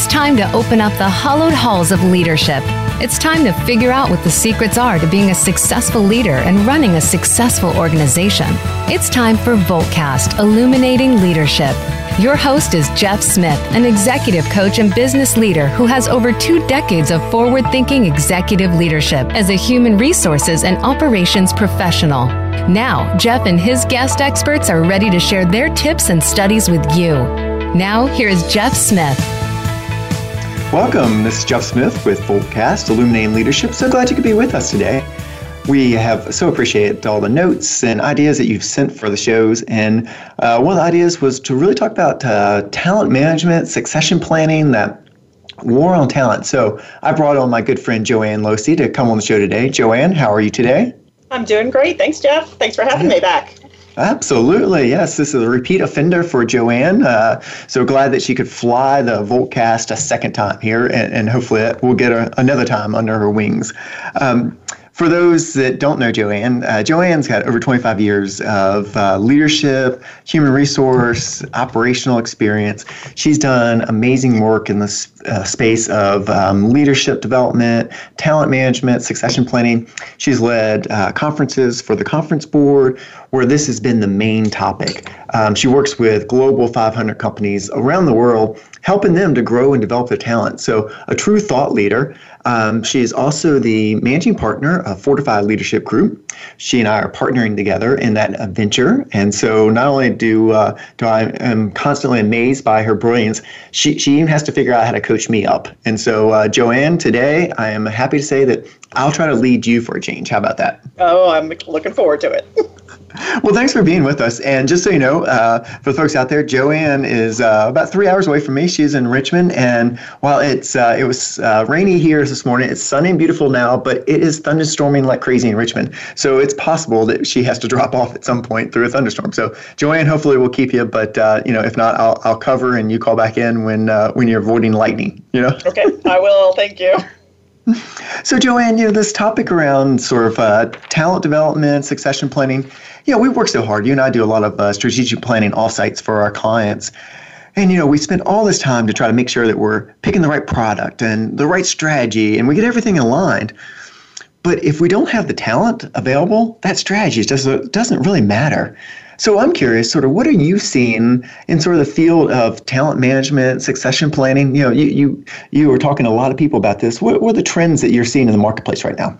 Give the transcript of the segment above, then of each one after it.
It's time to open up the hollowed halls of leadership. It's time to figure out what the secrets are to being a successful leader and running a successful organization. It's time for Voltcast, Illuminating Leadership. Your host is Jeff Smith, an executive coach and business leader who has over two decades of forward thinking executive leadership as a human resources and operations professional. Now, Jeff and his guest experts are ready to share their tips and studies with you. Now, here is Jeff Smith. Welcome. This is Jeff Smith with Voltcast, Illuminating Leadership. So glad you could be with us today. We have so appreciate all the notes and ideas that you've sent for the shows. And uh, one of the ideas was to really talk about uh, talent management, succession planning, that war on talent. So I brought on my good friend Joanne Loce to come on the show today. Joanne, how are you today? I'm doing great. Thanks, Jeff. Thanks for having me back. Absolutely. Yes, this is a repeat offender for Joanne. Uh, so glad that she could fly the Voltcast a second time here, and, and hopefully we'll get a, another time under her wings. Um, for those that don't know Joanne, uh, Joanne's got over 25 years of uh, leadership, human resource, operational experience. She's done amazing work in the uh, space of um, leadership development, talent management, succession planning. She's led uh, conferences for the conference board where this has been the main topic. Um, she works with global 500 companies around the world, helping them to grow and develop their talent. So, a true thought leader. Um, she is also the managing partner of Fortify Leadership Group. She and I are partnering together in that venture, and so not only do uh, do I am constantly amazed by her brilliance, she she even has to figure out how to coach me up. And so, uh, Joanne, today I am happy to say that I'll try to lead you for a change. How about that? Oh, I'm looking forward to it. Well, thanks for being with us. And just so you know, uh, for the folks out there, Joanne is uh, about three hours away from me. She's in Richmond, and while it's uh, it was uh, rainy here this morning, it's sunny and beautiful now, but it is thunderstorming like crazy in Richmond. So it's possible that she has to drop off at some point through a thunderstorm. So Joanne, hopefully we'll keep you, but uh, you know, if not, I'll I'll cover and you call back in when uh, when you're avoiding lightning. You know. Okay, I will. Thank you. So, Joanne, you know, this topic around sort of uh, talent development, succession planning, you know, we work so hard. You and I do a lot of uh, strategic planning offsites for our clients. And, you know, we spend all this time to try to make sure that we're picking the right product and the right strategy and we get everything aligned. But if we don't have the talent available, that strategy just doesn't really matter. So I'm curious, sort of, what are you seeing in sort of the field of talent management, succession planning? You know, you you you were talking to a lot of people about this. What, what are the trends that you're seeing in the marketplace right now?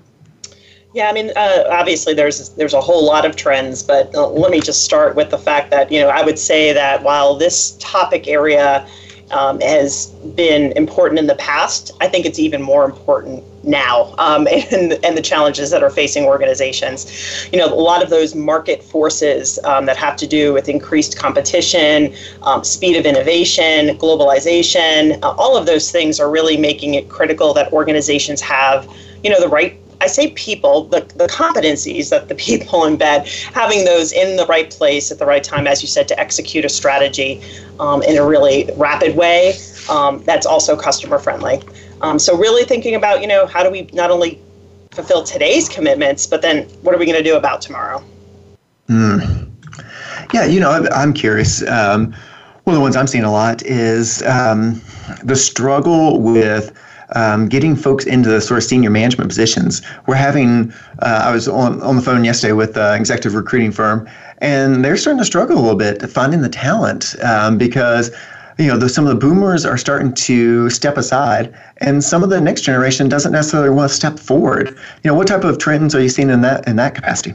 Yeah, I mean, uh, obviously there's there's a whole lot of trends, but uh, let me just start with the fact that you know I would say that while this topic area um, has been important in the past, I think it's even more important now um, and, and the challenges that are facing organizations. You know, a lot of those market forces um, that have to do with increased competition, um, speed of innovation, globalization, uh, all of those things are really making it critical that organizations have, you know, the right I say people, the, the competencies that the people embed, having those in the right place at the right time, as you said, to execute a strategy um, in a really rapid way um, that's also customer friendly. Um, so really thinking about, you know, how do we not only fulfill today's commitments, but then what are we going to do about tomorrow? Mm. Yeah, you know, I'm curious. Um, one of the ones I'm seeing a lot is um, the struggle with um, getting folks into the sort of senior management positions. We're having, uh, I was on, on the phone yesterday with an executive recruiting firm, and they're starting to struggle a little bit finding the talent um, because you know, the, some of the boomers are starting to step aside, and some of the next generation doesn't necessarily want to step forward. You know, what type of trends are you seeing in that in that capacity?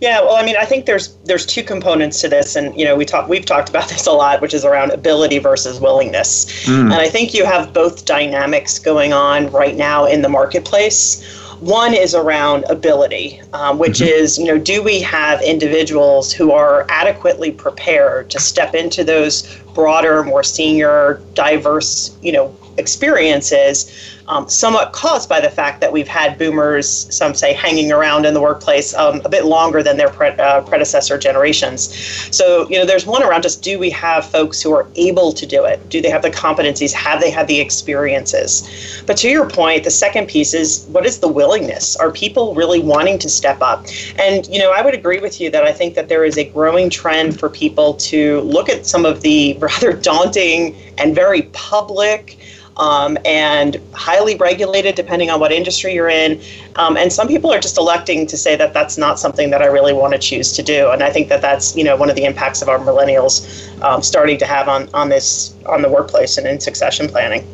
Yeah, well, I mean, I think there's there's two components to this, and you know, we talk we've talked about this a lot, which is around ability versus willingness, mm. and I think you have both dynamics going on right now in the marketplace. One is around ability, um, which mm-hmm. is, you know, do we have individuals who are adequately prepared to step into those broader, more senior, diverse, you know, experiences um, somewhat caused by the fact that we've had boomers, some say, hanging around in the workplace um, a bit longer than their pre- uh, predecessor generations. So, you know, there's one around just do we have folks who are able to do it? Do they have the competencies? Have they had the experiences? But to your point, the second piece is what is the willingness? Are people really wanting to step up? And, you know, I would agree with you that I think that there is a growing trend for people to look at some of the rather daunting and very public um, and highly regulated depending on what industry you're in. Um, and some people are just electing to say that that's not something that I really want to choose to do. And I think that that's you know one of the impacts of our millennials um, starting to have on on this on the workplace and in succession planning.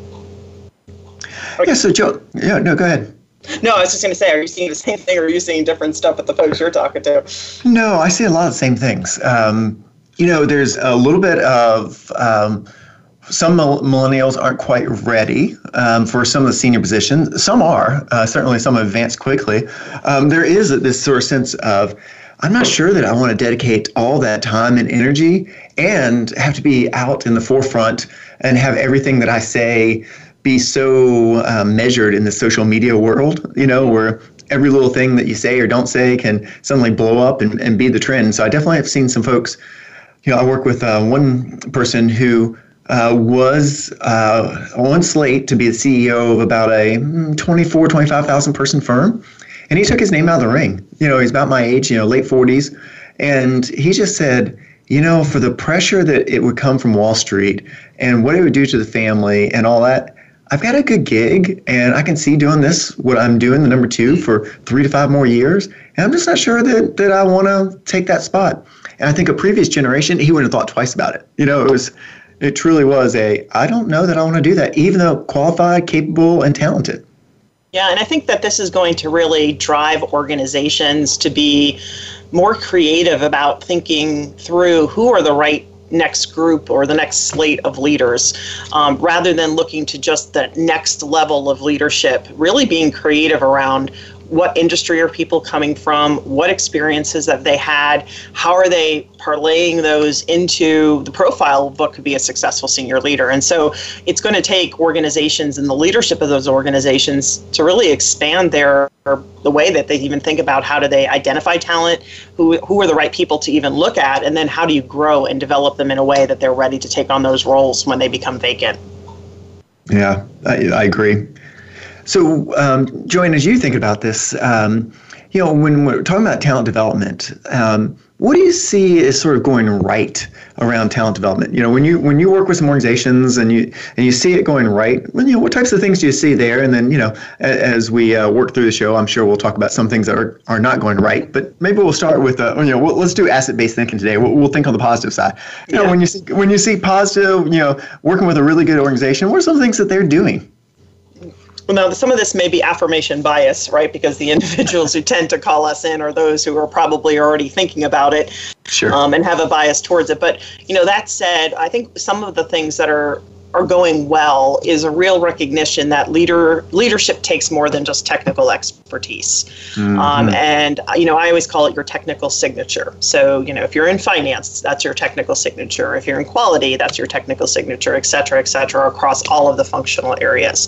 Yeah. So Joe, yeah, no, go ahead. No, I was just going to say, are you seeing the same thing, or are you seeing different stuff with the folks you're talking to? No, I see a lot of the same things. Um, you know, there's a little bit of um, some millennials aren't quite ready um, for some of the senior positions. Some are, uh, certainly some advance quickly. Um, there is this sort of sense of, I'm not sure that I want to dedicate all that time and energy and have to be out in the forefront and have everything that I say be so um, measured in the social media world, you know, where every little thing that you say or don't say can suddenly blow up and, and be the trend. So I definitely have seen some folks, you know, I work with uh, one person who uh, was uh, on slate to be the CEO of about a hmm, 24, 25,000 person firm. And he took his name out of the ring. You know, he's about my age, you know, late 40s. And he just said, you know, for the pressure that it would come from Wall Street and what it would do to the family and all that, I've got a good gig and I can see doing this, what I'm doing, the number two, for three to five more years. And I'm just not sure that, that I want to take that spot. And I think a previous generation, he wouldn't have thought twice about it. You know, it was it truly was a, I don't know that I want to do that, even though qualified, capable, and talented. Yeah, and I think that this is going to really drive organizations to be more creative about thinking through who are the right next group or the next slate of leaders um, rather than looking to just the next level of leadership really being creative around what industry are people coming from, what experiences have they had, how are they parlaying those into the profile of what could be a successful senior leader. And so it's going to take organizations and the leadership of those organizations to really expand their the way that they even think about how do they identify talent, who who are the right people to even look at, and then how do you grow and develop them in a way that they're ready to take on those roles when they become vacant. Yeah, I, I agree. So, um, Joanne, as you think about this, um, you know, when we're talking about talent development, um, what do you see as sort of going right around talent development? You know, when you when you work with some organizations and you and you see it going right, well, you know, what types of things do you see there? And then, you know, as we uh, work through the show, I'm sure we'll talk about some things that are, are not going right. But maybe we'll start with, uh, you know, we'll, let's do asset based thinking today. We'll, we'll think on the positive side. You yeah. know, when you see when you see positive, you know, working with a really good organization, what are some things that they're doing? Well, now some of this may be affirmation bias, right? Because the individuals who tend to call us in are those who are probably already thinking about it sure. um, and have a bias towards it. But you know, that said, I think some of the things that are are going well is a real recognition that leader leadership takes more than just technical expertise. Mm-hmm. Um, and you know, I always call it your technical signature. So you know, if you're in finance, that's your technical signature. If you're in quality, that's your technical signature, et cetera, et cetera, across all of the functional areas.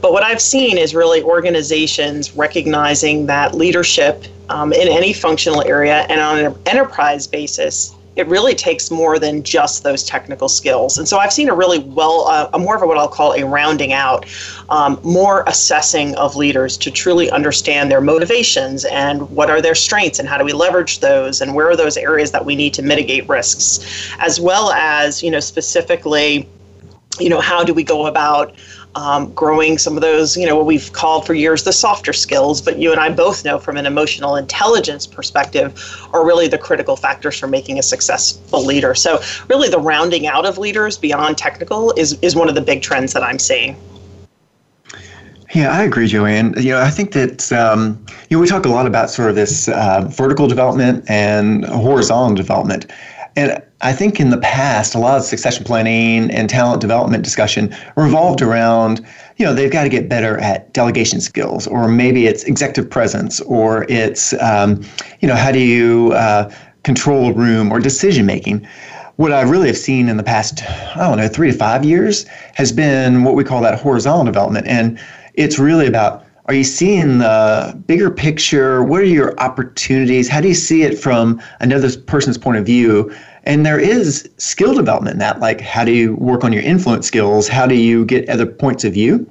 But what I've seen is really organizations recognizing that leadership um, in any functional area and on an enterprise basis it really takes more than just those technical skills. And so I've seen a really well, uh, a more of what I'll call a rounding out, um, more assessing of leaders to truly understand their motivations and what are their strengths and how do we leverage those and where are those areas that we need to mitigate risks, as well as, you know, specifically, you know, how do we go about um, growing some of those, you know, what we've called for years the softer skills, but you and I both know from an emotional intelligence perspective are really the critical factors for making a successful leader. So, really, the rounding out of leaders beyond technical is, is one of the big trends that I'm seeing. Yeah, I agree, Joanne. You know, I think that um, you know we talk a lot about sort of this uh, vertical development and horizontal development, and I think in the past, a lot of succession planning and talent development discussion revolved around, you know, they've got to get better at delegation skills, or maybe it's executive presence, or it's, um, you know, how do you uh, control room or decision making. What I really have seen in the past, I don't know, three to five years has been what we call that horizontal development. And it's really about are you seeing the bigger picture? What are your opportunities? How do you see it from another person's point of view? And there is skill development in that, like how do you work on your influence skills? How do you get other points of view?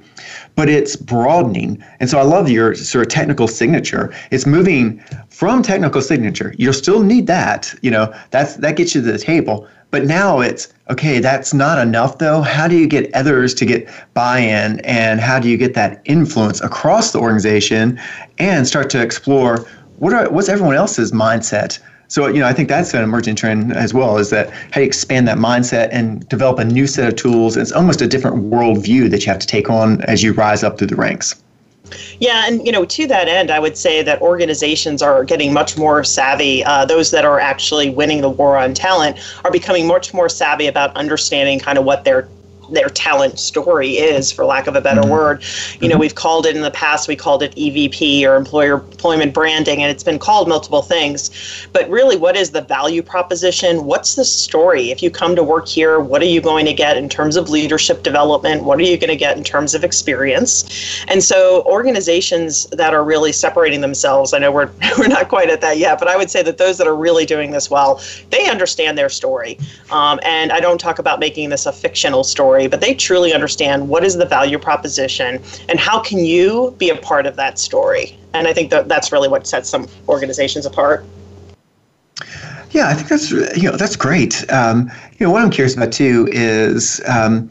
But it's broadening. And so I love your sort of technical signature. It's moving from technical signature. You'll still need that, you know, that's that gets you to the table. But now it's okay, that's not enough though. How do you get others to get buy in and how do you get that influence across the organization and start to explore what are what's everyone else's mindset? So, you know, I think that's an emerging trend as well is that how you expand that mindset and develop a new set of tools. It's almost a different worldview that you have to take on as you rise up through the ranks. Yeah, and you know, to that end, I would say that organizations are getting much more savvy. Uh, those that are actually winning the war on talent are becoming much more savvy about understanding kind of what their their talent story is, for lack of a better mm-hmm. word. You know, mm-hmm. we've called it in the past, we called it EVP or employer employment branding, and it's been called multiple things. But really, what is the value proposition? What's the story? If you come to work here, what are you going to get in terms of leadership development? What are you going to get in terms of experience? And so, organizations that are really separating themselves, I know we're, we're not quite at that yet, but I would say that those that are really doing this well, they understand their story. Um, and I don't talk about making this a fictional story story, but they truly understand what is the value proposition and how can you be a part of that story. And I think that that's really what sets some organizations apart. Yeah, I think that's you know that's great. Um, you know what I'm curious about too is um,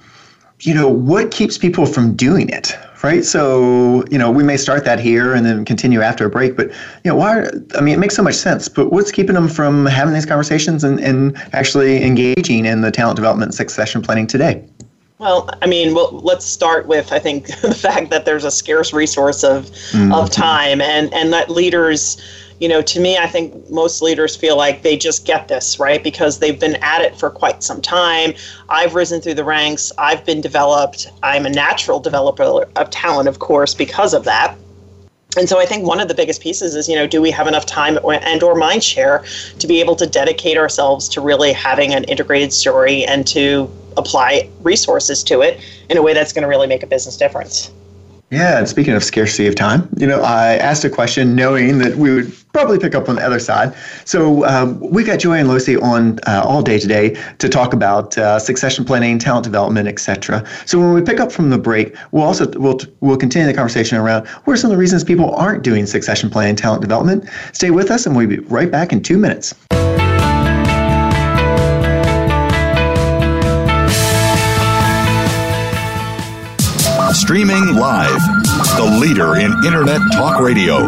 you know what keeps people from doing it, right? So you know we may start that here and then continue after a break, but you know why? I mean, it makes so much sense. But what's keeping them from having these conversations and, and actually engaging in the talent development succession planning today? Well, I mean, well, let's start with I think the fact that there's a scarce resource of mm-hmm. of time, and and that leaders, you know, to me, I think most leaders feel like they just get this right because they've been at it for quite some time. I've risen through the ranks. I've been developed. I'm a natural developer of talent, of course, because of that and so I think one of the biggest pieces is, you know, do we have enough time and or mind share to be able to dedicate ourselves to really having an integrated story and to apply resources to it in a way that's going to really make a business difference? Yeah, and speaking of scarcity of time, you know, I asked a question knowing that we would probably pick up on the other side. So um, we got Joanne Loce on uh, all day today to talk about uh, succession planning, talent development, etc. So when we pick up from the break, we'll also we'll we'll continue the conversation around what are some of the reasons people aren't doing succession planning, talent development. Stay with us, and we'll be right back in two minutes. Streaming live. The leader in Internet talk radio.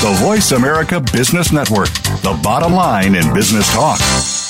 The Voice America Business Network, the bottom line in business talk.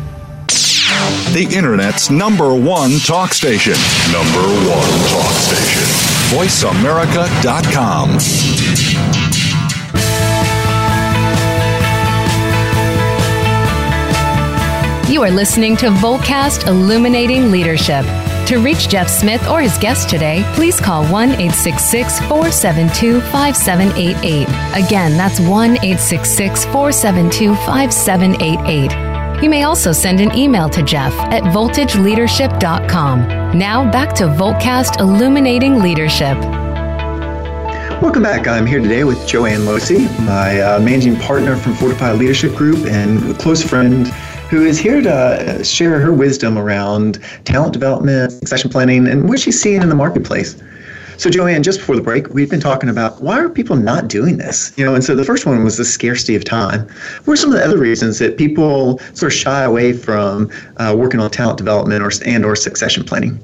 the Internet's number one talk station. Number one talk station. VoiceAmerica.com. You are listening to Voltcast Illuminating Leadership. To reach Jeff Smith or his guest today, please call 1 866 472 5788. Again, that's 1 866 472 5788. You may also send an email to Jeff at voltageleadership.com. Now back to Voltcast Illuminating Leadership. Welcome back. I'm here today with Joanne Loce, my uh, managing partner from Fortify Leadership Group and close friend who is here to uh, share her wisdom around talent development, succession planning, and what she's seeing in the marketplace. So, Joanne, just before the break, we've been talking about why are people not doing this? You know, and so the first one was the scarcity of time. What are some of the other reasons that people sort of shy away from uh, working on talent development or and or succession planning?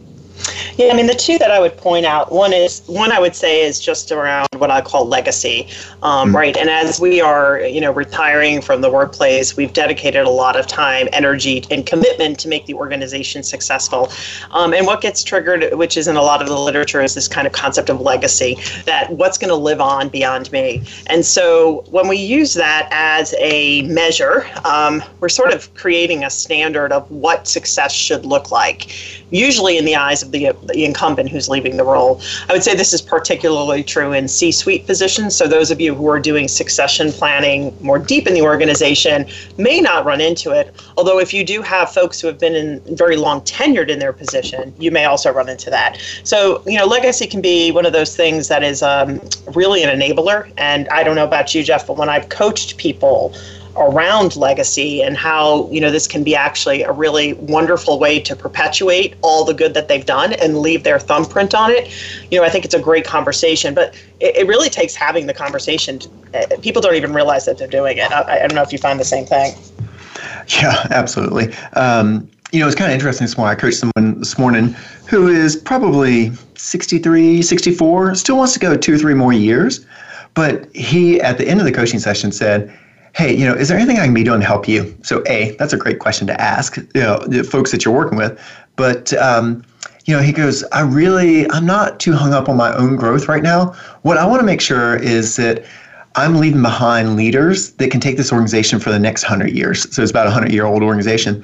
Yeah, I mean, the two that I would point out one is one I would say is just around what I call legacy, um, mm-hmm. right? And as we are, you know, retiring from the workplace, we've dedicated a lot of time, energy, and commitment to make the organization successful. Um, and what gets triggered, which is in a lot of the literature, is this kind of concept of legacy that what's going to live on beyond me. And so when we use that as a measure, um, we're sort of creating a standard of what success should look like, usually in the eyes of the the incumbent who's leaving the role. I would say this is particularly true in C suite positions. So, those of you who are doing succession planning more deep in the organization may not run into it. Although, if you do have folks who have been in very long tenured in their position, you may also run into that. So, you know, legacy can be one of those things that is um, really an enabler. And I don't know about you, Jeff, but when I've coached people, around legacy and how you know this can be actually a really wonderful way to perpetuate all the good that they've done and leave their thumbprint on it. You know i think it's a great conversation but it, it really takes having the conversation to, uh, people don't even realize that they're doing it. I, I, don't know if you find the same thing. Yeah absolutely. Um, you know it's kind of interesting this morning i coached someone this morning who is probably 63 64 still wants to go two or three more years but he at the end of the coaching session said hey, you know, is there anything I can be doing to help you? So, A, that's a great question to ask, you know, the folks that you're working with. But, um, you know, he goes, I really, I'm not too hung up on my own growth right now. What I want to make sure is that I'm leaving behind leaders that can take this organization for the next 100 years. So it's about a 100 year old organization.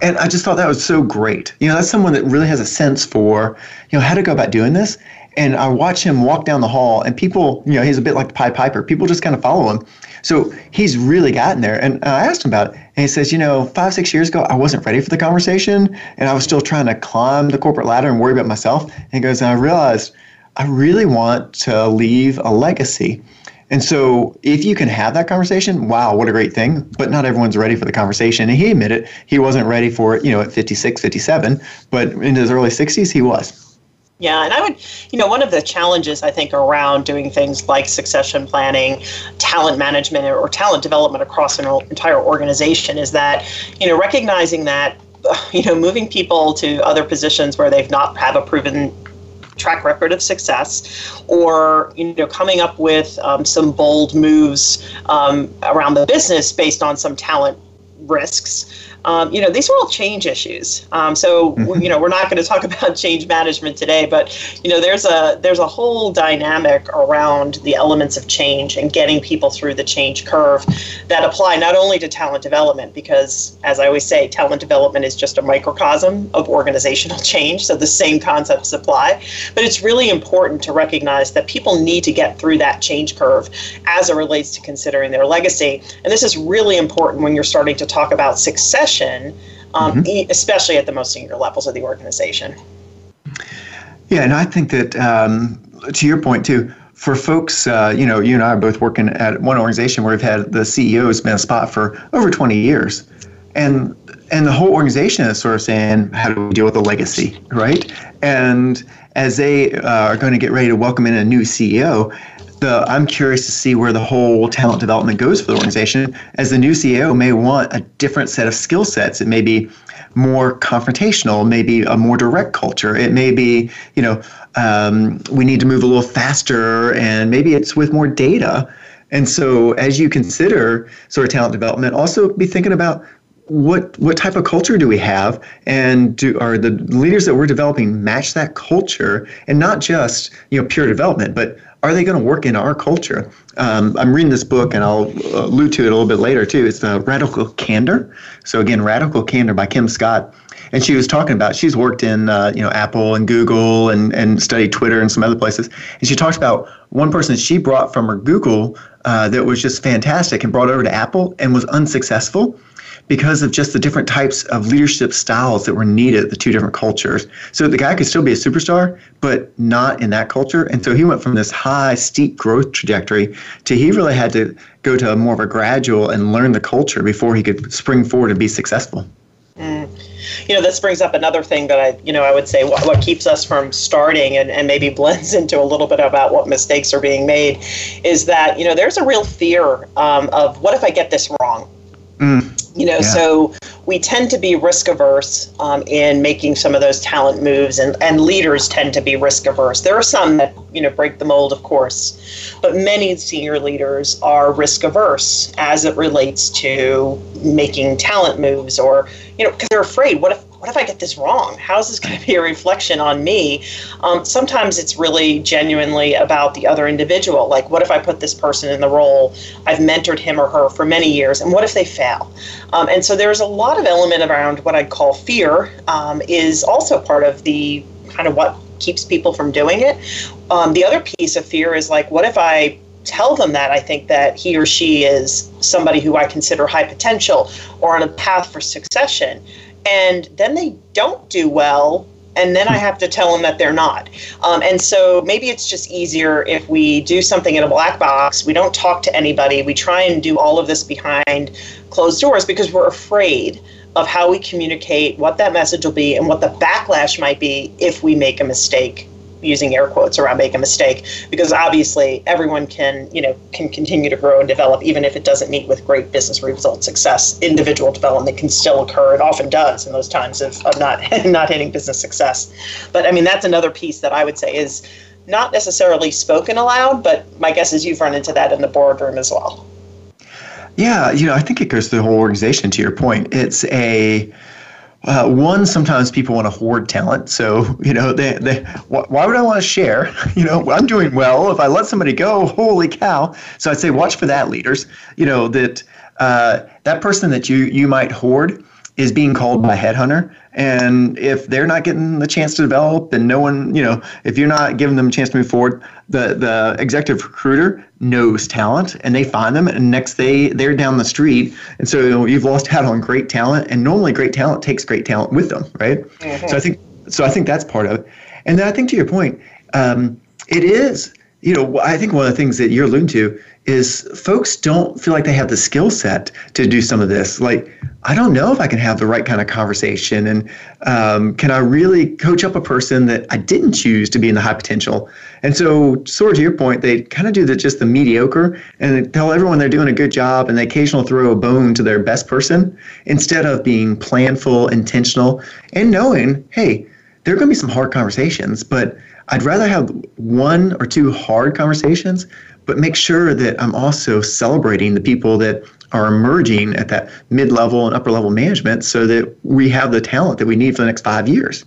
And I just thought that was so great. You know, that's someone that really has a sense for, you know, how to go about doing this. And I watch him walk down the hall, and people, you know, he's a bit like the Pied Piper. People just kind of follow him. So he's really gotten there. And I asked him about it, and he says, you know, five, six years ago, I wasn't ready for the conversation, and I was still trying to climb the corporate ladder and worry about myself. And he goes, and I realized I really want to leave a legacy. And so if you can have that conversation, wow, what a great thing. But not everyone's ready for the conversation. And he admitted he wasn't ready for it, you know, at 56, 57, but in his early 60s, he was. Yeah, and I would, you know, one of the challenges I think around doing things like succession planning, talent management, or talent development across an entire organization is that, you know, recognizing that, you know, moving people to other positions where they've not have a proven track record of success or you know coming up with um, some bold moves um, around the business based on some talent risks um, you know, these are all change issues. Um, so mm-hmm. you know, we're not going to talk about change management today, but you know, there's a there's a whole dynamic around the elements of change and getting people through the change curve that apply not only to talent development, because as I always say, talent development is just a microcosm of organizational change. So the same concepts apply, but it's really important to recognize that people need to get through that change curve as it relates to considering their legacy. And this is really important when you're starting to talk about um, mm-hmm. especially at the most senior levels of the organization. Yeah, and I think that um, to your point too, for folks, uh, you know, you and I are both working at one organization where we've had the CEO has been a spot for over 20 years, and and the whole organization is sort of saying, how do we deal with the legacy, right? And as they uh, are going to get ready to welcome in a new CEO, the I'm curious to see where the whole talent development goes for the organization. As the new CEO may want a different set of skill sets. It may be more confrontational, maybe a more direct culture. It may be, you know, um, we need to move a little faster, and maybe it's with more data. And so, as you consider sort of talent development, also be thinking about what what type of culture do we have and do are the leaders that we're developing match that culture and not just you know pure development but are they going to work in our culture? Um, I'm reading this book, and I'll allude to it a little bit later too. It's the Radical Candor. So again, Radical Candor by Kim Scott, and she was talking about she's worked in uh, you know Apple and Google and and studied Twitter and some other places, and she talks about one person she brought from her Google uh, that was just fantastic and brought over to Apple and was unsuccessful because of just the different types of leadership styles that were needed, the two different cultures. So the guy could still be a superstar, but not in that culture. And so he went from this high, steep growth trajectory to he really had to go to a more of a gradual and learn the culture before he could spring forward and be successful. Mm. You know, this brings up another thing that I, you know, I would say what, what keeps us from starting and, and maybe blends into a little bit about what mistakes are being made is that, you know, there's a real fear um, of what if I get this wrong? Mm. You know, yeah. so we tend to be risk averse um, in making some of those talent moves, and, and leaders tend to be risk averse. There are some that, you know, break the mold, of course, but many senior leaders are risk averse as it relates to making talent moves or, you know, because they're afraid. What if what if I get this wrong? How is this going to be a reflection on me? Um, sometimes it's really genuinely about the other individual. Like, what if I put this person in the role? I've mentored him or her for many years, and what if they fail? Um, and so there's a lot of element around what I'd call fear um, is also part of the kind of what keeps people from doing it. Um, the other piece of fear is like, what if I tell them that I think that he or she is somebody who I consider high potential or on a path for succession and then they don't do well and then I have to tell them that they're not. Um, and so maybe it's just easier if we do something in a black box. We don't talk to anybody. We try and do all of this behind closed doors because we're afraid of how we communicate, what that message will be, and what the backlash might be if we make a mistake using air quotes around make a mistake because obviously everyone can you know can continue to grow and develop even if it doesn't meet with great business result success individual development can still occur. It often does in those times of, of not not hitting business success. But i mean that's another piece that i would say is not necessarily spoken aloud but my guess is you've run into that in the boardroom as well. Yeah you know i think it goes through the whole organization to your point. It's a uh, one, sometimes people want to hoard talent. So, you know, they, they, why would I want to share? You know, I'm doing well. If I let somebody go, holy cow. So I'd say watch for that, leaders. You know, that uh, that person that you, you might hoard is being called by headhunter. And if they're not getting the chance to develop and no one, you know, if you're not giving them a chance to move forward, the, the executive recruiter knows talent and they find them and next they they're down the street. And so you've lost out on great talent and normally great talent takes great talent with them, right? Mm-hmm. So I think so I think that's part of it. And then I think to your point, um, it is, you know, I think one of the things that you're alluding to is folks don't feel like they have the skill set to do some of this. Like, I don't know if I can have the right kind of conversation, and um, can I really coach up a person that I didn't choose to be in the high potential? And so, sort of to your point, they kind of do the just the mediocre and tell everyone they're doing a good job, and they occasionally throw a bone to their best person instead of being planful, intentional, and knowing, hey, there are going to be some hard conversations, but I'd rather have one or two hard conversations but make sure that I'm also celebrating the people that are emerging at that mid level and upper level management so that we have the talent that we need for the next five years.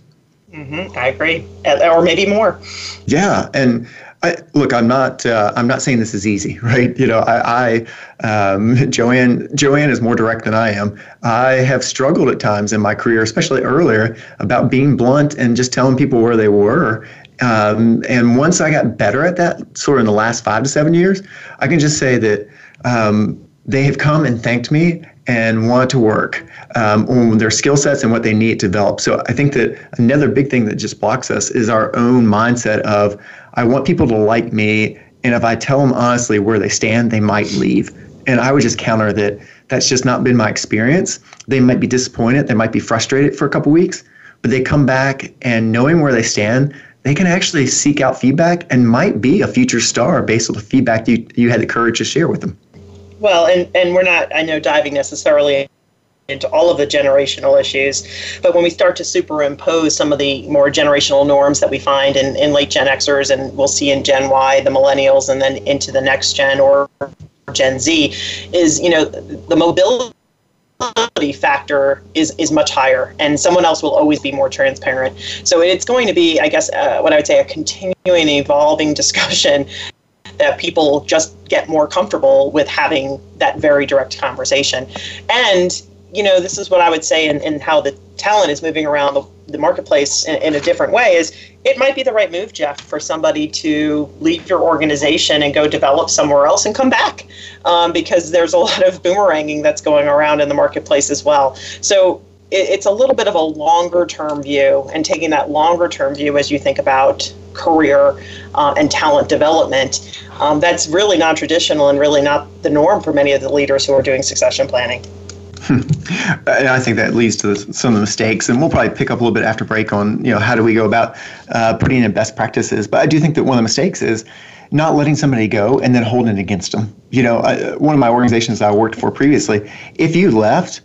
Mm-hmm, I agree, or maybe more. Yeah, and I, look, I'm not. Uh, I'm not saying this is easy, right? You know, I, I um, Joanne, Joanne is more direct than I am. I have struggled at times in my career, especially earlier, about being blunt and just telling people where they were um, and once I got better at that, sort of in the last five to seven years, I can just say that um, they have come and thanked me and want to work um, on their skill sets and what they need to develop. So I think that another big thing that just blocks us is our own mindset of I want people to like me, and if I tell them honestly where they stand, they might leave. And I would just counter that that's just not been my experience. They might be disappointed, they might be frustrated for a couple weeks, but they come back and knowing where they stand, they can actually seek out feedback and might be a future star based on the feedback you, you had the courage to share with them. Well, and, and we're not, I know, diving necessarily into all of the generational issues, but when we start to superimpose some of the more generational norms that we find in, in late Gen Xers and we'll see in Gen Y, the millennials, and then into the next gen or Gen Z, is, you know, the mobility factor is is much higher, and someone else will always be more transparent. So it's going to be, I guess, uh, what I would say, a continuing, evolving discussion that people just get more comfortable with having that very direct conversation. And you know, this is what I would say, and, and how the talent is moving around the, the marketplace in, in, a different way is it might be the right move, Jeff, for somebody to leave your organization and go develop somewhere else and come back um, because there's a lot of boomeranging that's going around in the marketplace as well. So it, it's a little bit of a longer term view and taking that longer term view as you think about career uh, and talent development. Um, that's really non traditional and really not the norm for many of the leaders who are doing succession planning. and I think that leads to some of the mistakes, and we'll probably pick up a little bit after break on you know how do we go about uh, putting in best practices. But I do think that one of the mistakes is not letting somebody go and then holding it against them. You know, I, one of my organizations I worked for previously, if you left,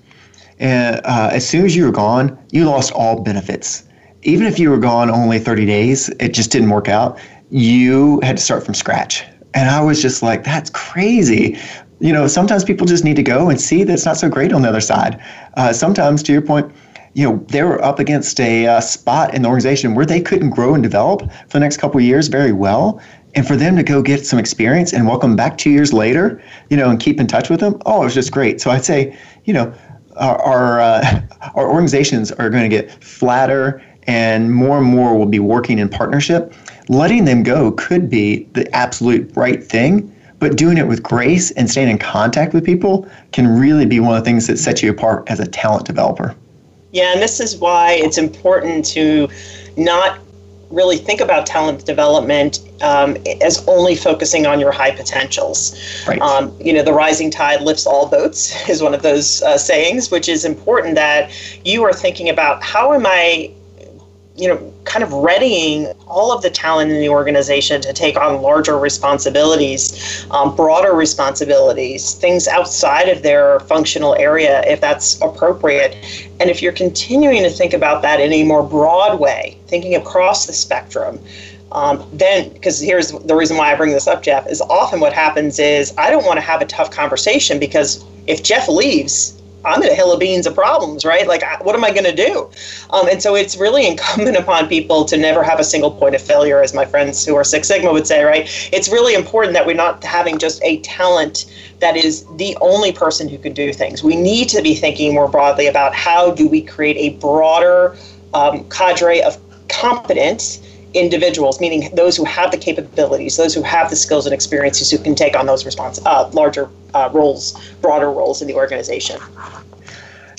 and uh, as soon as you were gone, you lost all benefits. Even if you were gone only 30 days, it just didn't work out. You had to start from scratch. And I was just like, that's crazy you know, sometimes people just need to go and see that it's not so great on the other side. Uh, sometimes, to your point, you know, they were up against a uh, spot in the organization where they couldn't grow and develop for the next couple of years very well. And for them to go get some experience and welcome back two years later, you know, and keep in touch with them, oh, it was just great. So I'd say, you know, our our, uh, our organizations are going to get flatter and more and more will be working in partnership. Letting them go could be the absolute right thing but doing it with grace and staying in contact with people can really be one of the things that sets you apart as a talent developer. Yeah, and this is why it's important to not really think about talent development um, as only focusing on your high potentials. Right. Um, you know, the rising tide lifts all boats is one of those uh, sayings, which is important that you are thinking about how am I you know, kind of readying all of the talent in the organization to take on larger responsibilities, um, broader responsibilities, things outside of their functional area, if that's appropriate. And if you're continuing to think about that in a more broad way, thinking across the spectrum, um, then because here's the reason why I bring this up, Jeff, is often what happens is I don't want to have a tough conversation because if Jeff leaves, I'm in a hill of beans of problems, right? Like, what am I going to do? Um, and so it's really incumbent upon people to never have a single point of failure, as my friends who are Six Sigma would say, right? It's really important that we're not having just a talent that is the only person who can do things. We need to be thinking more broadly about how do we create a broader um, cadre of competent individuals, meaning those who have the capabilities, those who have the skills and experiences who can take on those respons- uh, larger uh, roles, broader roles in the organization.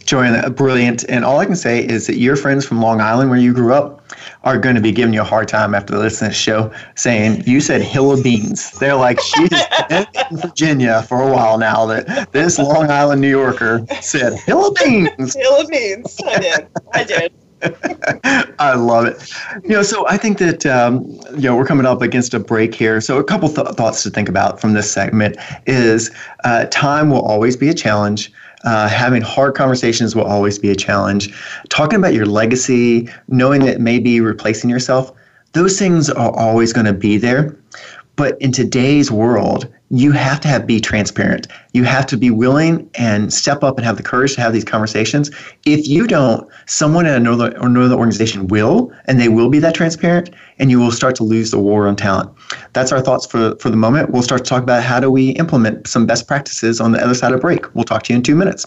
Joanne, brilliant. And all I can say is that your friends from Long Island, where you grew up, are going to be giving you a hard time after they listen to this show, saying you said hill of beans. They're like, she's been in Virginia for a while now. That this Long Island New Yorker said hill of beans. hill of beans. I did. I did. I love it. You know, so I think that um, you know we're coming up against a break here. So a couple th- thoughts to think about from this segment is uh, time will always be a challenge. Uh, having hard conversations will always be a challenge. Talking about your legacy, knowing that maybe replacing yourself, those things are always going to be there. But in today's world, you have to have be transparent. You have to be willing and step up and have the courage to have these conversations. If you don't, someone at another another organization will, and they will be that transparent, and you will start to lose the war on talent. That's our thoughts for for the moment. We'll start to talk about how do we implement some best practices on the other side of break. We'll talk to you in two minutes.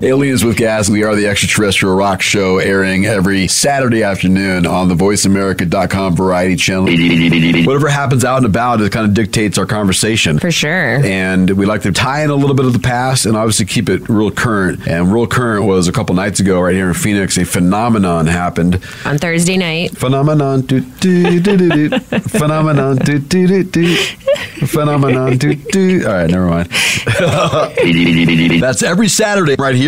Aliens with Gas. We are the extraterrestrial rock show airing every Saturday afternoon on the VoiceAmerica.com variety channel. Whatever happens out and about, it kind of dictates our conversation. For sure. And we like to tie in a little bit of the past and obviously keep it real current. And real current was a couple nights ago, right here in Phoenix, a phenomenon happened. On Thursday night. Phenomenon. Do, do, do, do, do. phenomenon. Do, do, do, do. Phenomenon. Do, do. All right, never mind. That's every Saturday right here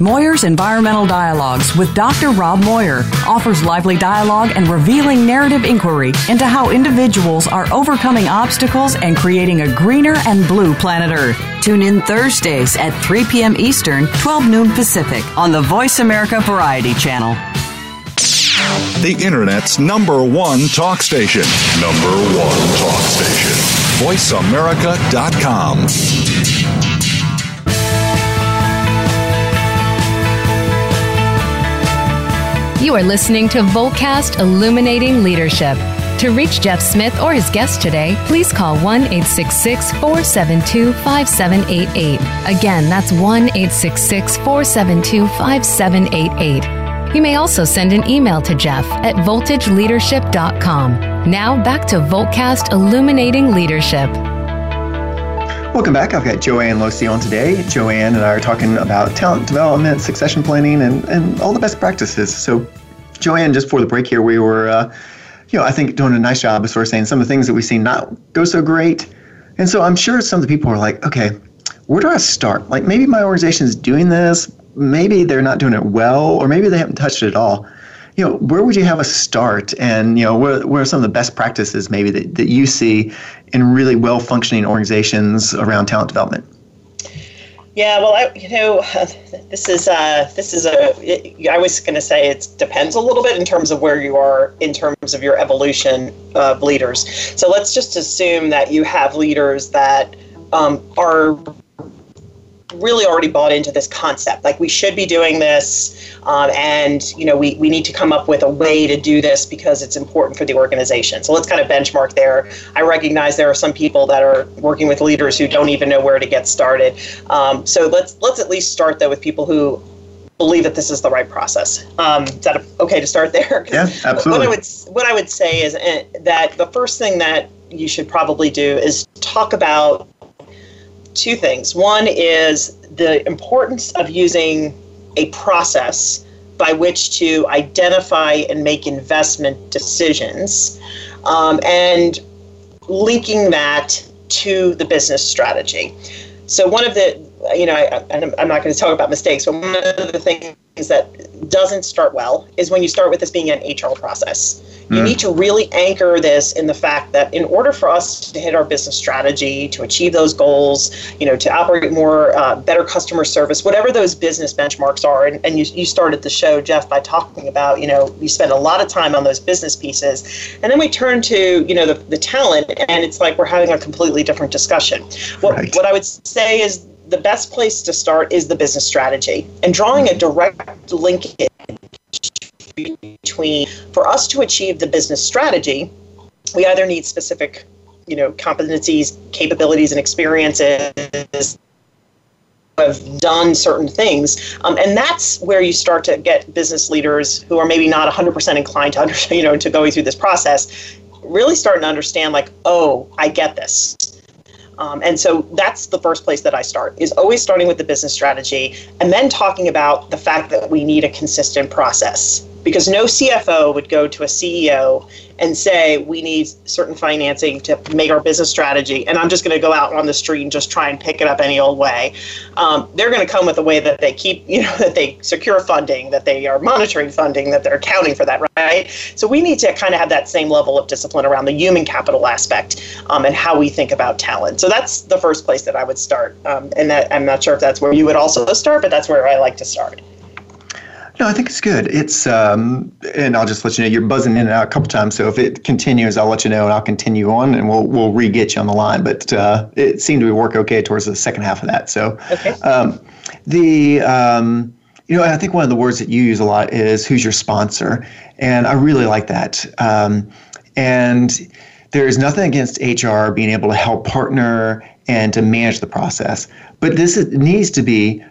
Moir's Environmental Dialogues with Dr. Rob Moyer offers lively dialogue and revealing narrative inquiry into how individuals are overcoming obstacles and creating a greener and blue planet Earth. Tune in Thursdays at 3 p.m. Eastern, 12 noon Pacific on the Voice America Variety Channel. The Internet's number one talk station. Number one talk station. VoiceAmerica.com. You are listening to Voltcast Illuminating Leadership. To reach Jeff Smith or his guest today, please call 1 866 472 5788. Again, that's 1 866 472 5788. You may also send an email to Jeff at voltageleadership.com. Now back to Voltcast Illuminating Leadership. Welcome back. I've got Joanne Loce on today. Joanne and I are talking about talent development, succession planning, and, and all the best practices. So, Joanne, just for the break here, we were, uh, you know, I think doing a nice job of sort of saying some of the things that we've seen not go so great. And so I'm sure some of the people are like, okay, where do I start? Like maybe my organization is doing this, maybe they're not doing it well, or maybe they haven't touched it at all. You know, where would you have a start? And, you know, where, where are some of the best practices maybe that, that you see in really well functioning organizations around talent development? Yeah, well, I, you know, this is uh, this is a. I was going to say it depends a little bit in terms of where you are in terms of your evolution of leaders. So let's just assume that you have leaders that um, are really already bought into this concept. Like we should be doing this, um, and you know we, we need to come up with a way to do this because it's important for the organization. So let's kind of benchmark there. I recognize there are some people that are working with leaders who don't even know where to get started. Um, so let's let's at least start though with people who believe that this is the right process. Um, is that okay to start there? Yeah, absolutely. What I would what I would say is uh, that the first thing that you should probably do is talk about two things. One is the importance of using a process by which to identify and make investment decisions um, and linking that to the business strategy. So, one of the, you know, I, I'm not going to talk about mistakes, but one of the things that doesn't start well is when you start with this being an HR process. You mm. need to really anchor this in the fact that in order for us to hit our business strategy, to achieve those goals, you know, to operate more uh, better customer service, whatever those business benchmarks are, and, and you, you started the show, Jeff, by talking about, you know, we spend a lot of time on those business pieces, and then we turn to, you know, the, the talent, and it's like we're having a completely different discussion. What, right. what I would say is the best place to start is the business strategy. And drawing a direct linkage between for us to achieve the business strategy we either need specific you know competencies capabilities and experiences have done certain things um, and that's where you start to get business leaders who are maybe not 100% inclined to understand you know to going through this process really starting to understand like oh i get this um, and so that's the first place that I start is always starting with the business strategy and then talking about the fact that we need a consistent process because no CFO would go to a CEO and say we need certain financing to make our business strategy and i'm just going to go out on the street and just try and pick it up any old way. Um, they're going to come with a way that they keep you know that they secure funding that they are monitoring funding that they're accounting for that right? So we need to kind of have that same level of discipline around the human capital aspect um, and how we think about talent. So that's the first place that i would start um, and that, i'm not sure if that's where you would also start but that's where i like to start No, I think it's good. It's um, and I'll just let you know you're buzzing in and out a couple times. So if it continues, I'll let you know and I'll continue on and we'll we'll re get you on the line. But uh, it seemed to work okay towards the second half of that. So okay. um, the um, you know I think one of the words that you use a lot is who's your sponsor, and I really like that. Um, and there is nothing against HR being able to help partner and to manage the process, but this is, needs to be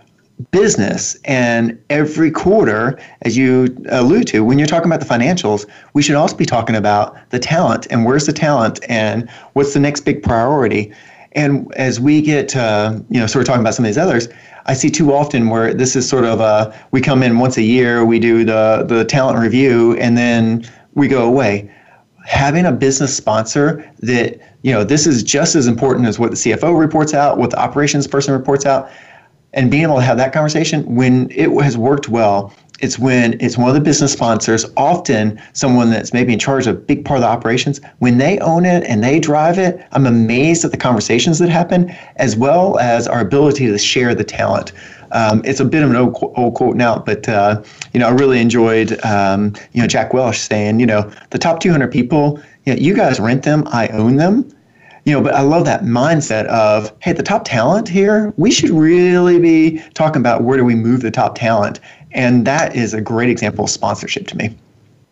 business. And every quarter, as you allude to, when you're talking about the financials, we should also be talking about the talent and where's the talent and what's the next big priority. And as we get, uh, you know, sort of talking about some of these others, I see too often where this is sort of a, we come in once a year, we do the, the talent review, and then we go away having a business sponsor that you know this is just as important as what the CFO reports out, what the operations person reports out, and being able to have that conversation when it has worked well. It's when it's one of the business sponsors, often someone that's maybe in charge of a big part of the operations. When they own it and they drive it, I'm amazed at the conversations that happen, as well as our ability to share the talent. Um, it's a bit of an old, old quote now, but uh, you know, I really enjoyed um, you know Jack Welch saying, you know, the top 200 people, you, know, you guys rent them, I own them. You know, but I love that mindset of, hey, the top talent here, we should really be talking about where do we move the top talent, and that is a great example of sponsorship to me.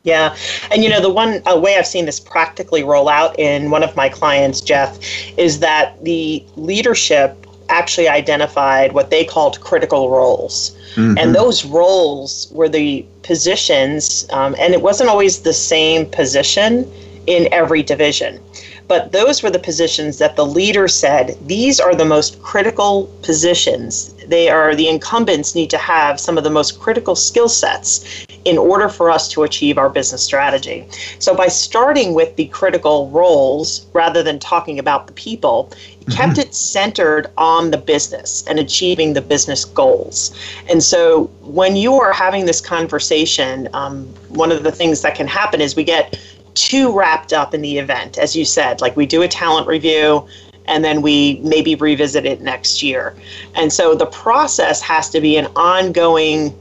Yeah. And you know, the one uh, way I've seen this practically roll out in one of my clients, Jeff, is that the leadership actually identified what they called critical roles. Mm-hmm. And those roles were the positions, um, and it wasn't always the same position in every division. But those were the positions that the leader said these are the most critical positions. They are the incumbents need to have some of the most critical skill sets in order for us to achieve our business strategy. So by starting with the critical roles rather than talking about the people, mm-hmm. kept it centered on the business and achieving the business goals. And so when you are having this conversation, um, one of the things that can happen is we get too wrapped up in the event, as you said. Like we do a talent review and then we maybe revisit it next year. And so the process has to be an ongoing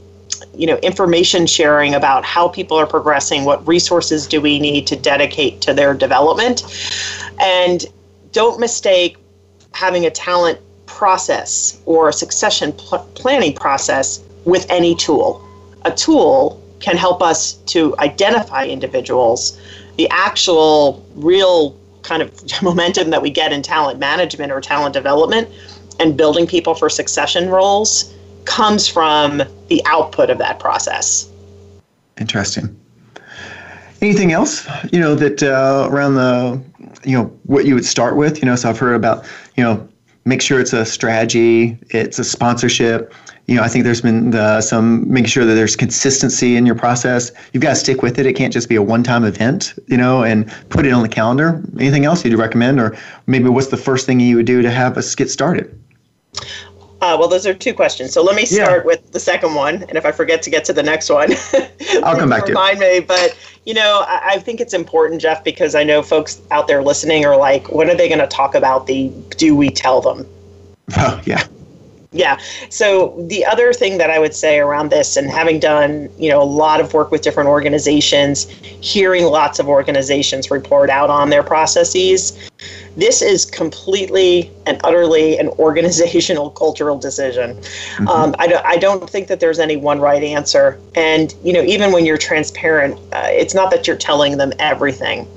you know information sharing about how people are progressing what resources do we need to dedicate to their development and don't mistake having a talent process or a succession pl- planning process with any tool a tool can help us to identify individuals the actual real kind of momentum that we get in talent management or talent development and building people for succession roles comes from the output of that process. Interesting. Anything else, you know, that uh, around the, you know, what you would start with? You know, so I've heard about, you know, make sure it's a strategy, it's a sponsorship, you know, I think there's been the, some making sure that there's consistency in your process. You've got to stick with it. It can't just be a one-time event, you know, and put it on the calendar. Anything else you'd recommend, or maybe what's the first thing you would do to have us get started? Uh, well, those are two questions. So let me start yeah. with the second one, and if I forget to get to the next one, I'll come back to remind me. But you know, I, I, think it's important, Jeff, because I know folks out there listening are like, when are they going to talk about the do we tell them? Oh, yeah. Yeah. So the other thing that I would say around this, and having done you know a lot of work with different organizations, hearing lots of organizations report out on their processes, this is completely and utterly an organizational cultural decision. Mm-hmm. Um, I, don't, I don't think that there's any one right answer. And, you know, even when you're transparent, uh, it's not that you're telling them everything.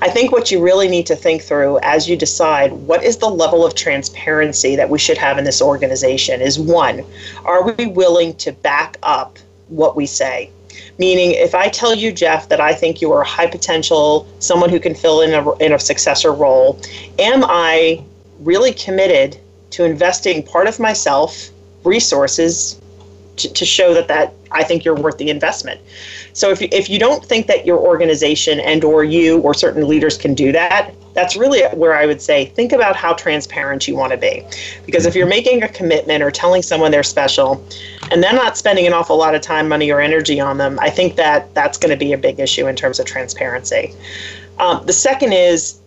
I think what you really need to think through as you decide what is the level of transparency that we should have in this organization is one, are we willing to back up what we say? Meaning, if I tell you, Jeff, that I think you are a high potential, someone who can fill in a, in a successor role, am I really committed to investing part of myself, resources, to, to show that, that I think you're worth the investment? So if you, if you don't think that your organization and or you or certain leaders can do that, that's really where I would say think about how transparent you want to be. Because if you're making a commitment or telling someone they're special and they're not spending an awful lot of time, money, or energy on them, I think that that's going to be a big issue in terms of transparency. Um, the second is,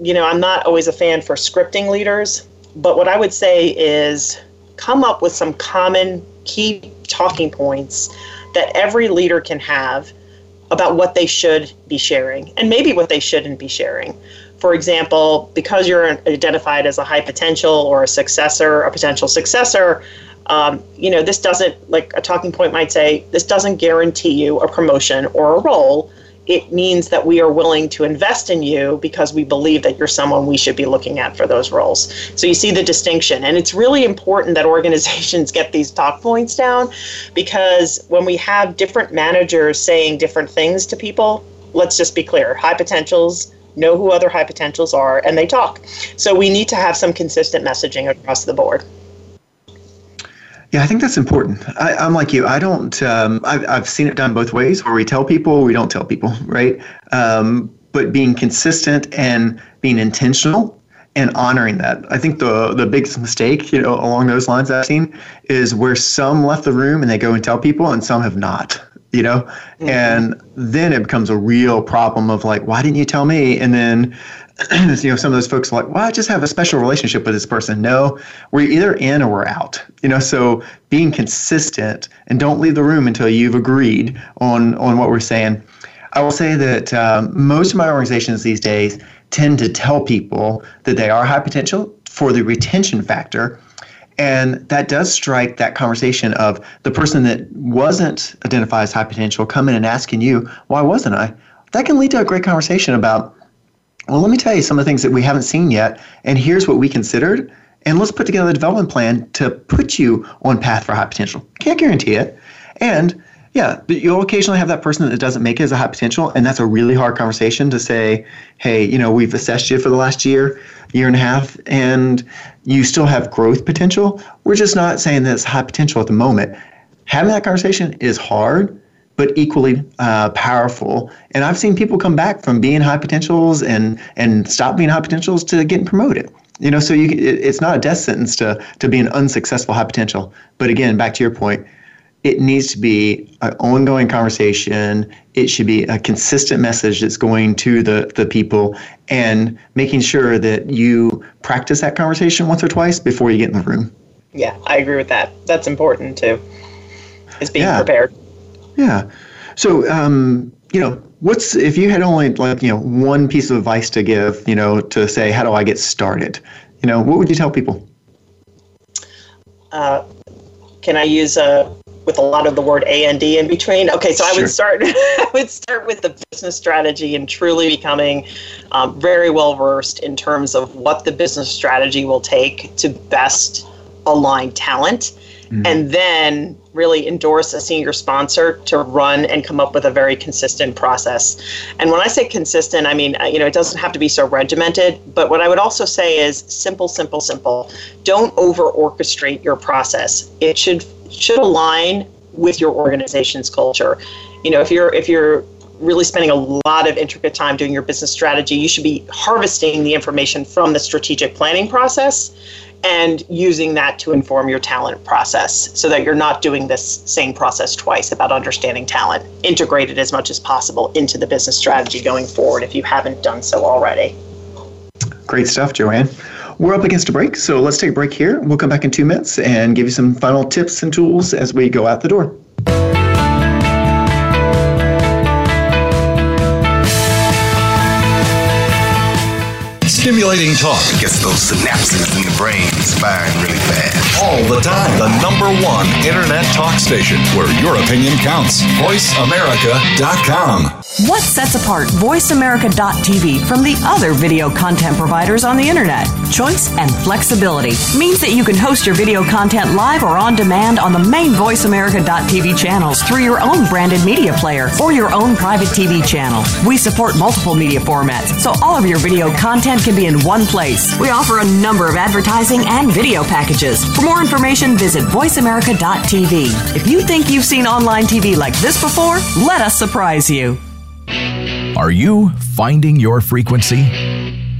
you know, I'm not always a fan for scripting leaders, but what I would say is come up with some common key talking points that every leader can have about what they should be sharing and maybe what they shouldn't be sharing. For example, because you're identified as a high potential or a successor, a potential successor, um, you know, this doesn't, like a talking point might say, this doesn't guarantee you a promotion or a role. It means that we are willing to invest in you because we believe that you're someone we should be looking at for those roles. So you see the distinction. And it's really important that organizations get these talk points down because when we have different managers saying different things to people, let's just be clear high potentials know who other high potentials are, and they talk. So we need to have some consistent messaging across the board. Yeah, I think that's important. I, am like you. I don't. Um, I've, I've seen it done both ways, where we tell people, we don't tell people, right? Um, but being consistent and being intentional and honoring that. I think the the biggest mistake, you know, along those lines I've seen is where some left the room and they go and tell people, and some have not. You know, mm-hmm. and then it becomes a real problem of like, why didn't you tell me? And then you know, some of those folks are like, well, I just have a special relationship with this person. No, we're either in or we're out. You know, so being consistent and don't leave the room until you've agreed on on what we're saying. I will say that um, most of my organizations these days tend to tell people that they are high potential for the retention factor. And that does strike that conversation of the person that wasn't identified as high potential coming and asking you, why wasn't I? That can lead to a great conversation about well, let me tell you some of the things that we haven't seen yet, and here's what we considered. And let's put together a development plan to put you on path for high potential. Can't guarantee it. And yeah, but you'll occasionally have that person that doesn't make it as a high potential, and that's a really hard conversation to say, hey, you know, we've assessed you for the last year, year and a half, and you still have growth potential. We're just not saying that it's high potential at the moment. Having that conversation is hard, but equally uh, powerful. And I've seen people come back from being high potentials and and stop being high potentials to getting promoted. You know, so you it, it's not a death sentence to to be an unsuccessful high potential. But again, back to your point, it needs to be an ongoing conversation. It should be a consistent message that's going to the the people and making sure that you practice that conversation once or twice before you get in the room. Yeah, I agree with that. That's important too. Is being yeah. prepared. Yeah. So, um, you know, what's if you had only like you know one piece of advice to give, you know, to say how do I get started? You know, what would you tell people? Uh, can I use a uh, with a lot of the word A and D in between? Okay, so I would start. I would start with the business strategy and truly becoming um, very well versed in terms of what the business strategy will take to best align talent mm-hmm. and then really endorse a senior sponsor to run and come up with a very consistent process. And when I say consistent, I mean, you know, it doesn't have to be so regimented, but what I would also say is simple, simple, simple. Don't over orchestrate your process. It should should align with your organization's culture. You know, if you're if you're really spending a lot of intricate time doing your business strategy, you should be harvesting the information from the strategic planning process and using that to inform your talent process so that you're not doing this same process twice about understanding talent. Integrate it as much as possible into the business strategy going forward if you haven't done so already. Great stuff, Joanne. We're up against a break, so let's take a break here. We'll come back in two minutes and give you some final tips and tools as we go out the door. Stimulating talk gets those synapses in the brain firing really fast. All the time. The number one internet talk station where your opinion counts. VoiceAmerica.com. What sets apart VoiceAmerica.tv from the other video content providers on the internet? Choice and flexibility means that you can host your video content live or on demand on the main VoiceAmerica.tv channels through your own branded media player or your own private TV channel. We support multiple media formats, so all of your video content can be in one place. We offer a number of advertising and video packages. For more information, visit VoiceAmerica.tv. If you think you've seen online TV like this before, let us surprise you. Are you finding your frequency?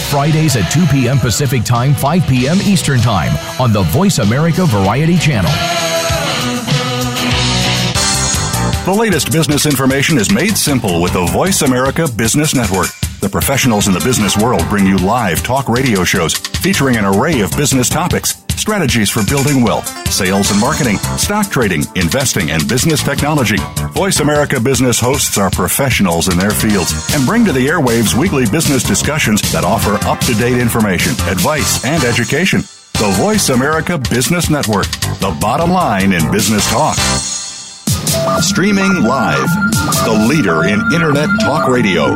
Fridays at 2 p.m. Pacific Time, 5 p.m. Eastern Time on the Voice America Variety Channel. The latest business information is made simple with the Voice America Business Network. The professionals in the business world bring you live talk radio shows featuring an array of business topics, strategies for building wealth, sales and marketing, stock trading, investing, and business technology. Voice America Business hosts are professionals in their fields and bring to the airwaves weekly business discussions that offer up to date information, advice, and education. The Voice America Business Network, the bottom line in business talk. Streaming live. The leader in Internet talk radio.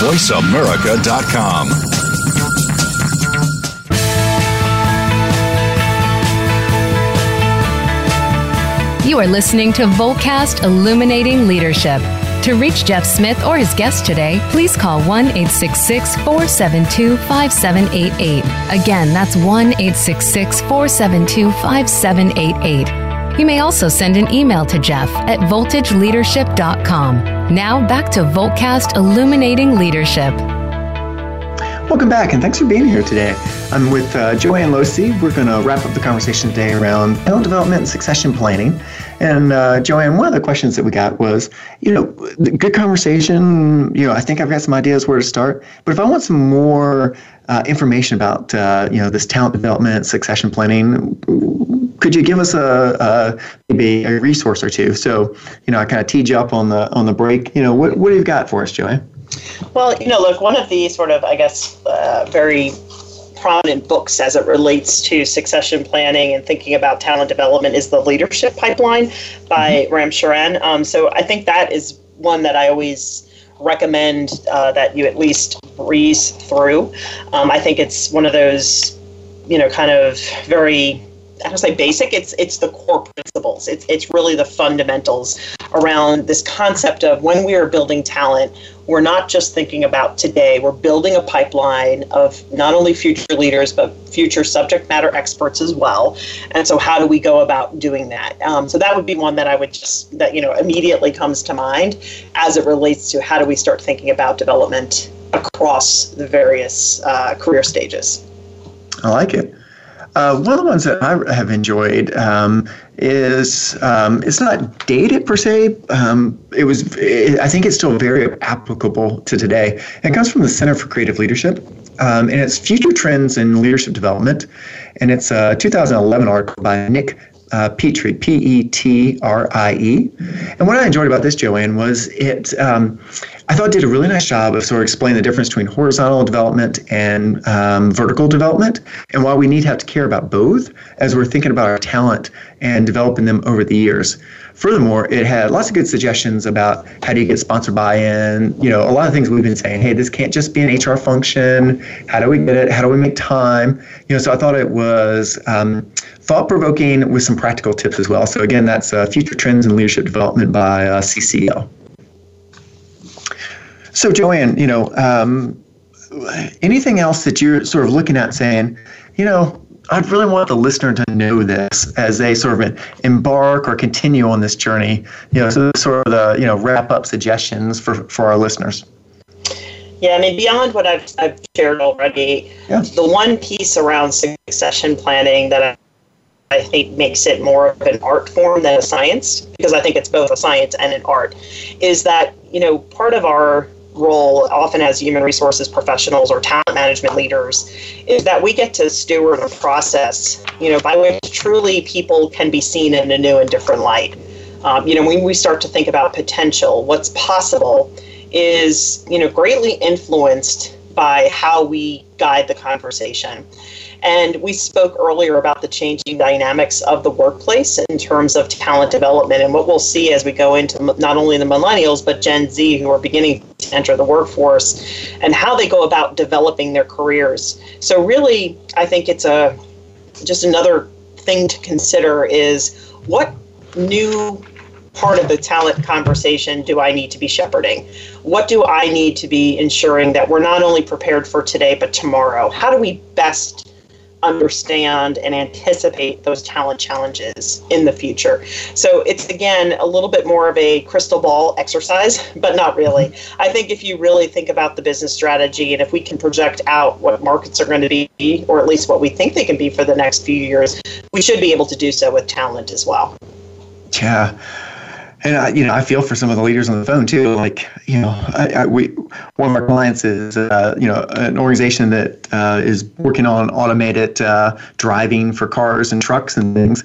VoiceAmerica.com. You are listening to Voltcast Illuminating Leadership. To reach Jeff Smith or his guest today, please call 1 866 472 5788. Again, that's 1 866 472 5788. You may also send an email to Jeff at voltageleadership.com. Now back to Voltcast Illuminating Leadership. Welcome back, and thanks for being here today. I'm with uh, Joanne Loce. We're going to wrap up the conversation today around talent development and succession planning. And uh, Joanne, one of the questions that we got was, you know, good conversation. You know, I think I've got some ideas where to start. But if I want some more uh, information about, uh, you know, this talent development, succession planning, could you give us a, a, maybe a resource or two? So, you know, I kind of teed you up on the on the break. You know, what what do you got for us, Joanne? Well, you know, look, one of the sort of, I guess, uh, very prominent books as it relates to succession planning and thinking about talent development is the Leadership Pipeline by mm-hmm. Ram Charan. Um, so I think that is one that I always recommend uh, that you at least breeze through. Um, I think it's one of those, you know, kind of very I don't say basic. It's it's the core principles. It's it's really the fundamentals around this concept of when we are building talent, we're not just thinking about today. We're building a pipeline of not only future leaders but future subject matter experts as well. And so, how do we go about doing that? Um, so that would be one that I would just that you know immediately comes to mind as it relates to how do we start thinking about development across the various uh, career stages. I like it. Uh, one of the ones that I have enjoyed um, is um, it's not dated per se. Um, it was, it, I think, it's still very applicable to today. It comes from the Center for Creative Leadership, um, and it's Future Trends in Leadership Development, and it's a 2011 article by Nick uh, Petrie, P E T R I E. And what I enjoyed about this, Joanne, was it, um, I thought did a really nice job of sort of explaining the difference between horizontal development and um, vertical development, and why we need to have to care about both as we're thinking about our talent and developing them over the years. Furthermore, it had lots of good suggestions about how do you get sponsor buy-in. You know, a lot of things we've been saying. Hey, this can't just be an HR function. How do we get it? How do we make time? You know, so I thought it was um, thought-provoking with some practical tips as well. So again, that's uh, Future Trends in Leadership Development by uh, CCL. So Joanne, you know, um, anything else that you're sort of looking at saying, you know, I'd really want the listener to know this as they sort of embark or continue on this journey. You know, so sort of the you know wrap up suggestions for for our listeners. Yeah, I mean, beyond what I've, I've shared already, yeah. the one piece around succession planning that I, think makes it more of an art form than a science, because I think it's both a science and an art, is that, you know, part of our role, often as human resources professionals or talent management leaders, is that we get to steward a process, you know, by which truly people can be seen in a new and different light. Um, you know, when we start to think about potential, what's possible is, you know, greatly influenced by how we guide the conversation. And we spoke earlier about the changing dynamics of the workplace in terms of talent development and what we'll see as we go into not only the millennials, but Gen Z who are beginning to enter the workforce and how they go about developing their careers. So, really, I think it's a just another thing to consider is what new part of the talent conversation do I need to be shepherding? What do I need to be ensuring that we're not only prepared for today, but tomorrow? How do we best understand and anticipate those talent challenges in the future? So it's again a little bit more of a crystal ball exercise, but not really. I think if you really think about the business strategy and if we can project out what markets are going to be, or at least what we think they can be for the next few years, we should be able to do so with talent as well. Yeah and I, you know, I feel for some of the leaders on the phone too. Like, you know, I, I, we one of our clients is, uh, you know, an organization that uh, is working on automated uh, driving for cars and trucks and things.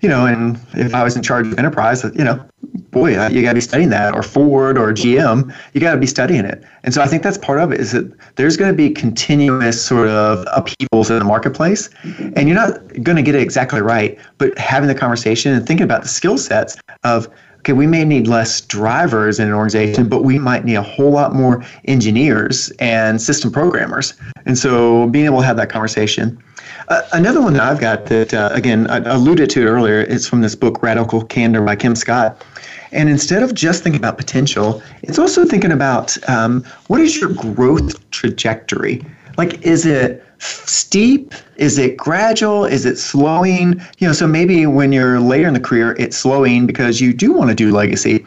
You know, and if I was in charge of enterprise, you know, boy, you got to be studying that, or Ford or GM, you got to be studying it. And so I think that's part of it is that there's going to be continuous sort of upheavals in the marketplace, and you're not going to get it exactly right. But having the conversation and thinking about the skill sets of okay, we may need less drivers in an organization, but we might need a whole lot more engineers and system programmers. And so being able to have that conversation. Uh, another one that I've got that, uh, again, I alluded to earlier, it's from this book, Radical Candor by Kim Scott. And instead of just thinking about potential, it's also thinking about um, what is your growth trajectory? Like, is it steep? Is it gradual? Is it slowing? You know, so maybe when you're later in the career, it's slowing because you do want to do legacy.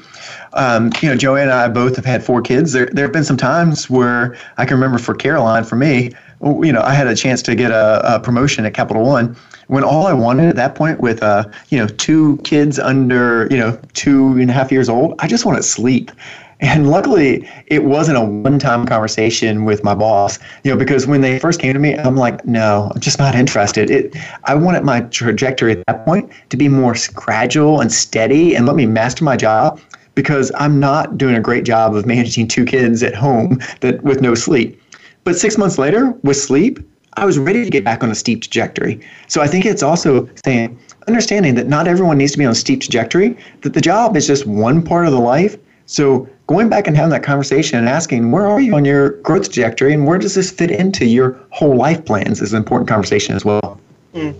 Um, you know, Joanne and I both have had four kids. There, there have been some times where I can remember for Caroline, for me, you know, I had a chance to get a, a promotion at Capital One when all I wanted at that point with, uh, you know, two kids under, you know, two and a half years old, I just wanted sleep. And luckily, it wasn't a one-time conversation with my boss, you know, because when they first came to me, I'm like, no, I'm just not interested. It, I wanted my trajectory at that point to be more gradual and steady, and let me master my job because I'm not doing a great job of managing two kids at home that with no sleep. But six months later, with sleep, I was ready to get back on a steep trajectory. So I think it's also saying, understanding that not everyone needs to be on a steep trajectory, that the job is just one part of the life. So going back and having that conversation and asking where are you on your growth trajectory and where does this fit into your whole life plans is an important conversation as well. Mm.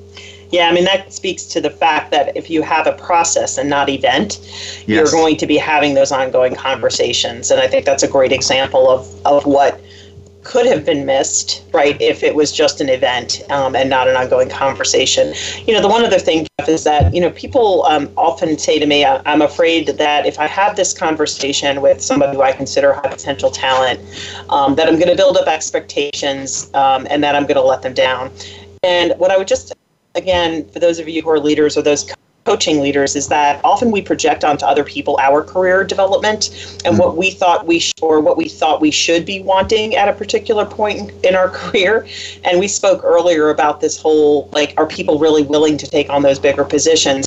Yeah, I mean, that speaks to the fact that if you have a process and not event, yes. you're going to be having those ongoing conversations. And I think that's a great example of, of what could have been missed, right, if it was just an event um, and not an ongoing conversation. You know, the one other thing, Jeff, is that, you know, people um, often say to me, I'm afraid that if I have this conversation with somebody who I consider high potential talent, um, that I'm going to build up expectations um, and that I'm going to let them down. And what I would just, again, for those of you who are leaders or those coaching leaders is that often we project onto other people our career development and what we thought we sh- or what we thought we should be wanting at a particular point in our career. And we spoke earlier about this whole like are people really willing to take on those bigger positions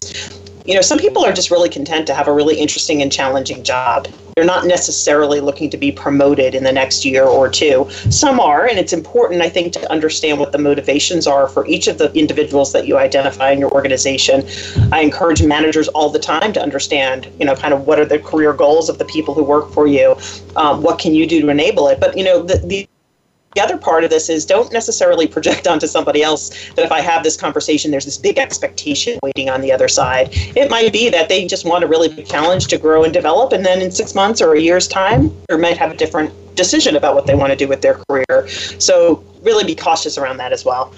you know, some people are just really content to have a really interesting and challenging job. They're not necessarily looking to be promoted in the next year or two. Some are, and it's important, I think, to understand what the motivations are for each of the individuals that you identify in your organization. I encourage managers all the time to understand, you know, kind of what are the career goals of the people who work for you. Um, what can you do to enable it? But you know, the, the the other part of this is don't necessarily project onto somebody else that if I have this conversation, there's this big expectation waiting on the other side. It might be that they just want a really big challenge to grow and develop, and then in six months or a year's time, or might have a different decision about what they want to do with their career. So really be cautious around that as well.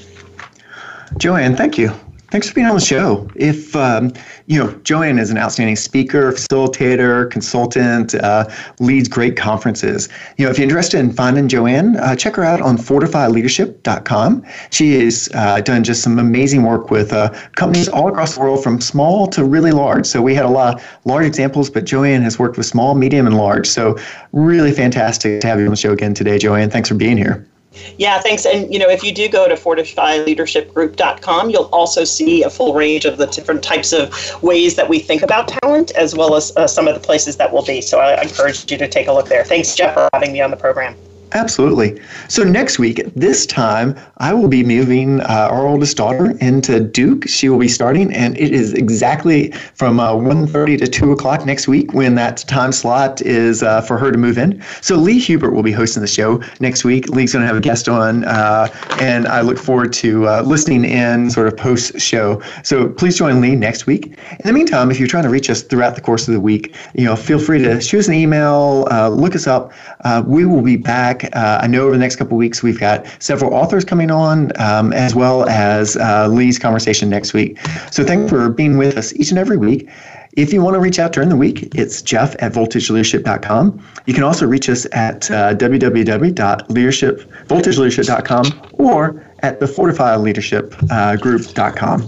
Joanne, thank you. Thanks for being on the show. If um, you know, Joanne is an outstanding speaker, facilitator, consultant, uh, leads great conferences. You know, if you're interested in finding Joanne, uh, check her out on fortifyleadership.com. She has uh, done just some amazing work with uh, companies all across the world, from small to really large. So we had a lot of large examples, but Joanne has worked with small, medium, and large. So really fantastic to have you on the show again today, Joanne. Thanks for being here. Yeah, thanks. And you know, if you do go to fortifyleadershipgroup.com, you'll also see a full range of the different types of ways that we think about talent, as well as uh, some of the places that we'll be. So I encourage you to take a look there. Thanks, Jeff, for having me on the program. Absolutely. So next week, this time, I will be moving uh, our oldest daughter into Duke. She will be starting, and it is exactly from uh, 1.30 to 2 o'clock next week when that time slot is uh, for her to move in. So Lee Hubert will be hosting the show next week. Lee's going to have a guest on, uh, and I look forward to uh, listening in sort of post-show. So please join Lee next week. In the meantime, if you're trying to reach us throughout the course of the week, you know, feel free to shoot us an email, uh, look us up. we will be back uh, I know over the next couple weeks we've got several authors coming on, um, as well as uh, Lee's conversation next week. So thanks for being with us each and every week. If you want to reach out during the week, it's jeff at voltageleadership.com. You can also reach us at uh, www.voltageleadership.com or at the Fortify Leadership uh,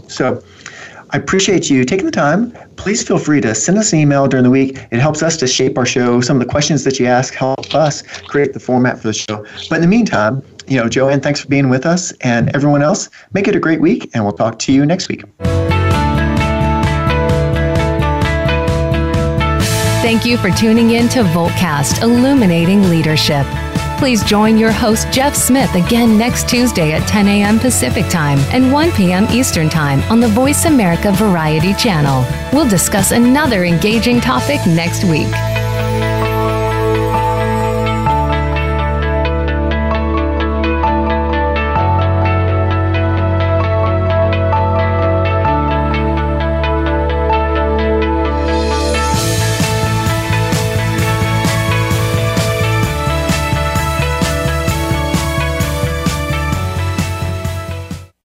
So I appreciate you taking the time. Please feel free to send us an email during the week. It helps us to shape our show. Some of the questions that you ask help us create the format for the show. But in the meantime, you know, Joanne, thanks for being with us. And everyone else, make it a great week, and we'll talk to you next week. Thank you for tuning in to Voltcast Illuminating Leadership. Please join your host, Jeff Smith, again next Tuesday at 10 a.m. Pacific Time and 1 p.m. Eastern Time on the Voice America Variety Channel. We'll discuss another engaging topic next week.